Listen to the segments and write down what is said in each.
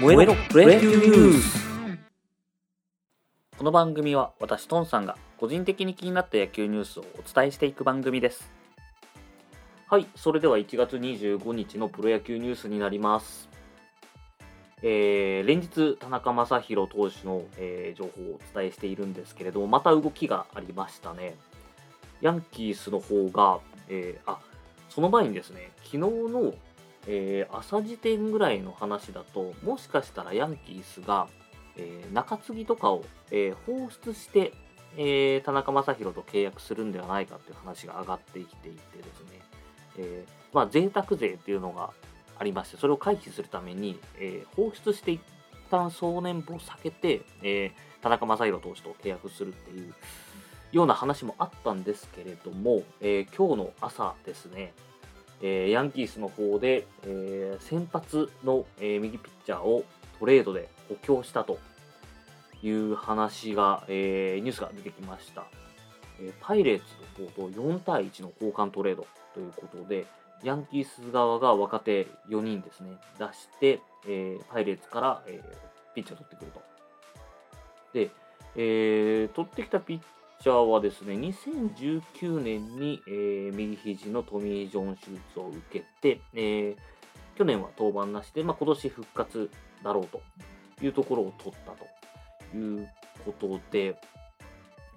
燃えろプロ野球ニュースこの番組は私トンさんが個人的に気になった野球ニュースをお伝えしていく番組です。はいそれでは1月25日のプロ野球ニュースになります。えー連日田中将大投手の、えー情報をお伝えしているんですけれどもまた動きがありましたね。ヤンキースの方が、えーあその前にですね昨日のえー朝時点ぐらいの話だともしかしたらヤンキースが、えー中継ぎとかを、えー放出して、え田中将大と契約するんではないかっていう話が上がってきていてですね、えまあ贅沢税っていうのがありましてそれを回避するために、え放出して一旦総年俸を避けて、え田中将大投手と契約するっていうような話もあったんですけれども、えー今日の朝ですね、えーヤンキースの方で、えー先発の、えー右ピッチャーをトレードで補強したという話が、えニュースが出てきました。えパイレーツの方と4対1の交換トレードということで、ヤンキース側が若手4人ですね、出して、えパイレーツから、えピッチャーを取ってくると。で、え取ってきたピッチャーはですね、2019年に、えー右肘のトミー・ジョン手術を受けて、えー去年は登板なしで、まあ、今年復活だろうというところを取ったということで、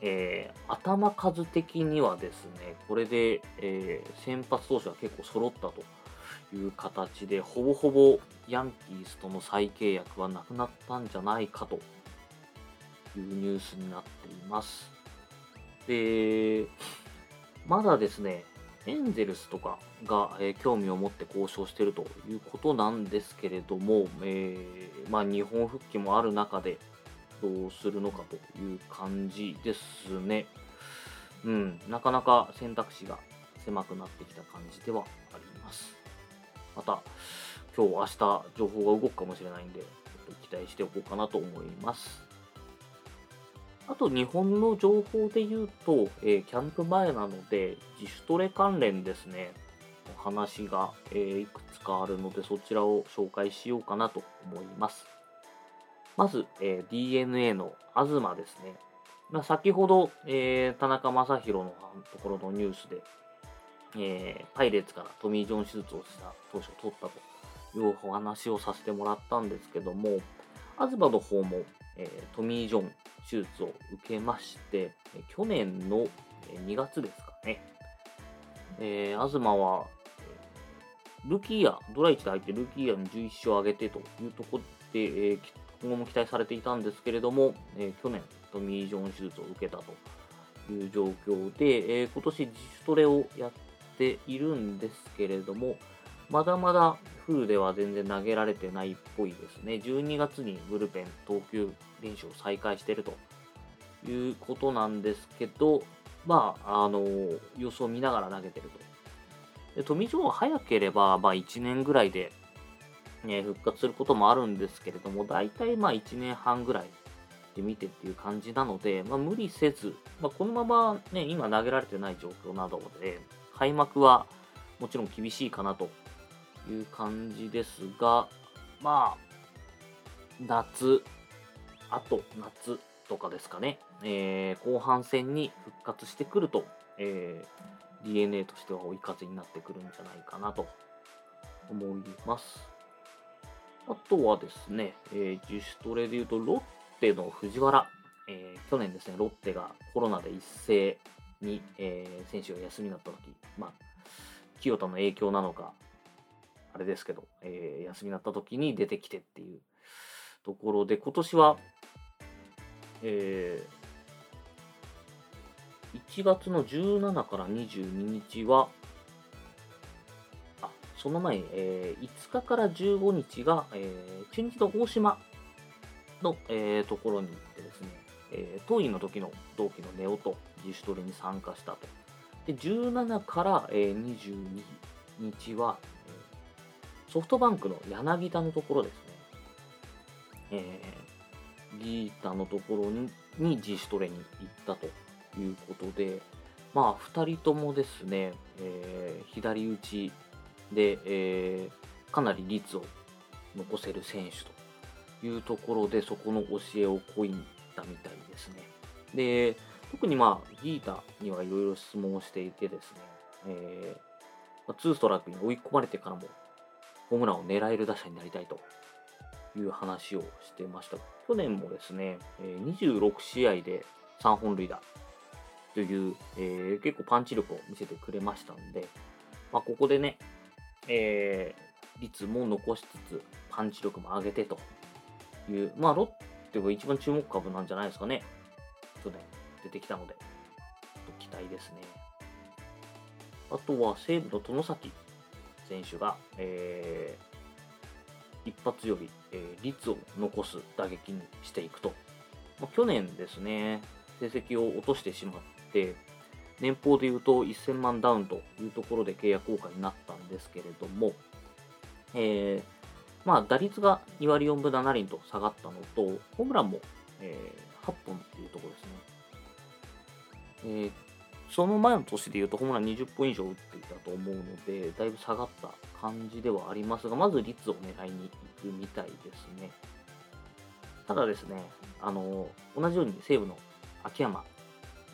えー頭数的にはですね、これで、えー先発投手は結構揃ったという形で、ほぼほぼヤンキースとの再契約はなくなったんじゃないかというニュースになっています。で、まだですね、エンゼルスとかが、えー興味を持って交渉しているということなんですけれども、えーまあ、日本復帰もある中でどうするのかという感じですね。うん、なかなか選択肢が狭くなってきた感じではあります。また、今日、明日、情報が動くかもしれないんで、ちょっと期待しておこうかなと思います。あと日本の情報で言うと、えーキャンプ前なので自主トレ関連ですね、お話が、えーいくつかあるのでそちらを紹介しようかなと思います。まず、えー DNA の東ですね。まあ、先ほど、えー田中将大のところのニュースで、えパイレーツからトミー・ジョン手術をした投手を取ったというお話をさせてもらったんですけども、東の方も、えートミー・ジョン手術を受けまして、去年の2月ですかね、えー東は、えルキーヤ、ドラ1で入ってルキーイヤに11勝を挙げてというところで、えー今後も期待されていたんですけれども、えー去年、トミー・ジョン手術を受けたという状況で、えー今年自主トレをやっているんですけれども、まだまだフルでは全然投げられてないっぽいですね。12月にブルペン投球練習を再開しているということなんですけど、まあ、あの、様子を見ながら投げてると。でトミー・ジョンは早ければ、まあ、1年ぐらいで、ね、復活することもあるんですけれども、大体まあ1年半ぐらいで見てっていう感じなので、まあ、無理せず、まあ、このままね、今投げられてない状況などで、開幕はもちろん厳しいかなという感じですが、まあ、夏、あと夏とかですかね、えー後半戦に復活してくると、えー DNA としては追い風になってくるんじゃないかなと思います。あとはですね、えー自主トレでいうと、ロッテの藤原、えー去年ですね、ロッテがコロナで一斉に、えー選手が休みになった時、まあ、清田の影響なのか、あれですけど、えー休みになった時に出てきてっていうところで、今年は、えー1月の17から22日は、あ、その前、えー5日から15日が、えー中日の大島の、えーところに行ってですね、えー当院の時の同期のネオと自主トレに参加したと。で、17から、えー22日は、ソフトバンクの柳田のところですね。えーギータのところに自主トレに行ったということで、まあ、2人ともですね、えー左打ちで、えーかなり率を残せる選手というところで、そこの教えをこいたみたいですね。で、特にまあ、ギータにはいろいろ質問をしていてですね、えー、ツーストライクに追い込まれてからも、ホームランを狙える打者になりたいという話をしてました。去年もですね、26試合で3本塁打という、えー、結構パンチ力を見せてくれましたんで、まあ、ここでね、えー、率も残しつつ、パンチ力も上げてという、まあ、ロッテが一番注目株なんじゃないですかね。去年出てきたので、期待ですね。あとは西武の外崎選手が、えー、一発より、えー、率を残す打撃にしていくと。まあ、去年ですね、成績を落としてしまって、年俸でいうと1000万ダウンというところで契約更改になったんですけれども、えー、まあ、打率が2割4分7厘と下がったのと、ホームランも、えー、8本というところですね。えー、その前の年でいうとホームラン20本以上打っていたと思うので、だいぶ下がった感じではありますが、まず率を狙いに行くみたいですね。ただですね、あの同じように西武の秋山、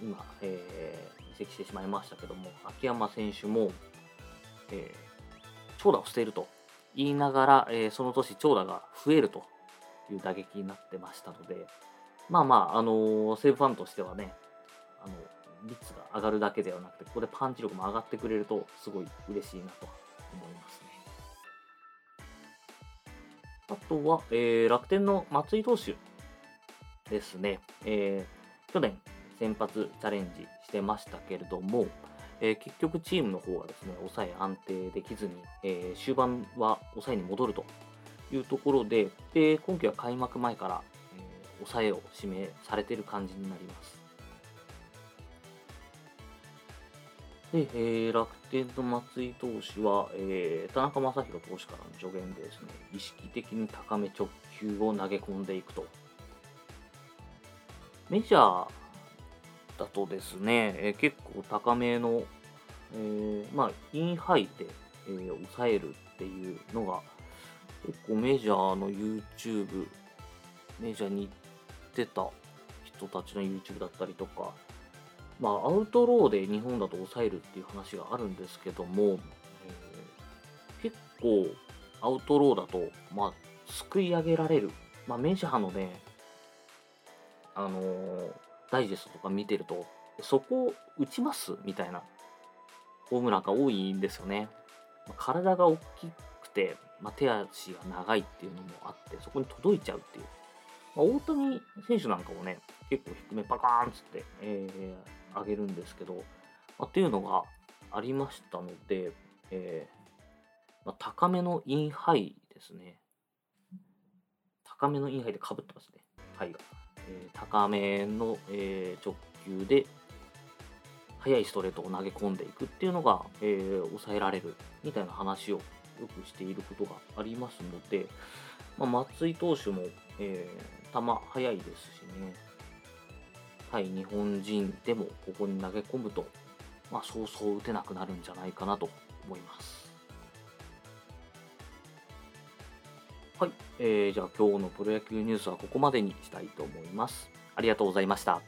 今、えー、移籍してしまいましたけども、秋山選手も、えー、長打を捨てると言いながら、えー、その年長打が増えるという打撃になってましたので、まあまあ、あのー、西武ファンとしてはね、あの率が上がるだけではなくて、ここでパンチ力も上がってくれると、すごい嬉しいなと思いますね。あとは、えー、楽天の松井投手ですね。えー、去年、先発チャレンジしてましたけれども、えー、結局チームの方がですね、抑え安定できずに、えー、終盤は抑えに戻るというところで、で今季は開幕前から、えー、抑えを指名されている感じになります。で、えー、楽天の松井投手は、えー、田中将大投手からの助言でですね、意識的に高め直球を投げ込んでいくと。メジャーだとですね、えー、結構高めの、えー、まあ、インハイで、えー、抑えるっていうのが、結構メジャーの YouTube、メジャーに行ってた人たちの YouTube だったりとか、まあ、アウトローで日本だと抑えるっていう話があるんですけども、えー、結構アウトローだと、まあ、すくい上げられる。まあ、メジャーのね、あのー、ダイジェストとか見てると、そこ打ちますみたいなホームランが多いんですよね。まあ、体が大きくて、まあ、手足が長いっていうのもあって、そこに届いちゃうっていう。まあ、大谷選手なんかもね、結構低めパカーンつって、えー、あげるんですけど、まあ、っていうのがありましたので、えー、まあ、高めのインハイですね。高めのインハイでかぶってますね。ハイが。えー、高めの、えー、直球で速いストレートを投げ込んでいくっていうのが、えー、抑えられるみたいな話をよくしていることがありますので、まあ、松井投手も、えー、球速いですしね、対日本人でもここに投げ込むと、まあ、そうそう打てなくなるんじゃないかなと思います。はい、えー、じゃあ今日のプロ野球ニュースはここまでにしたいと思います。ありがとうございました。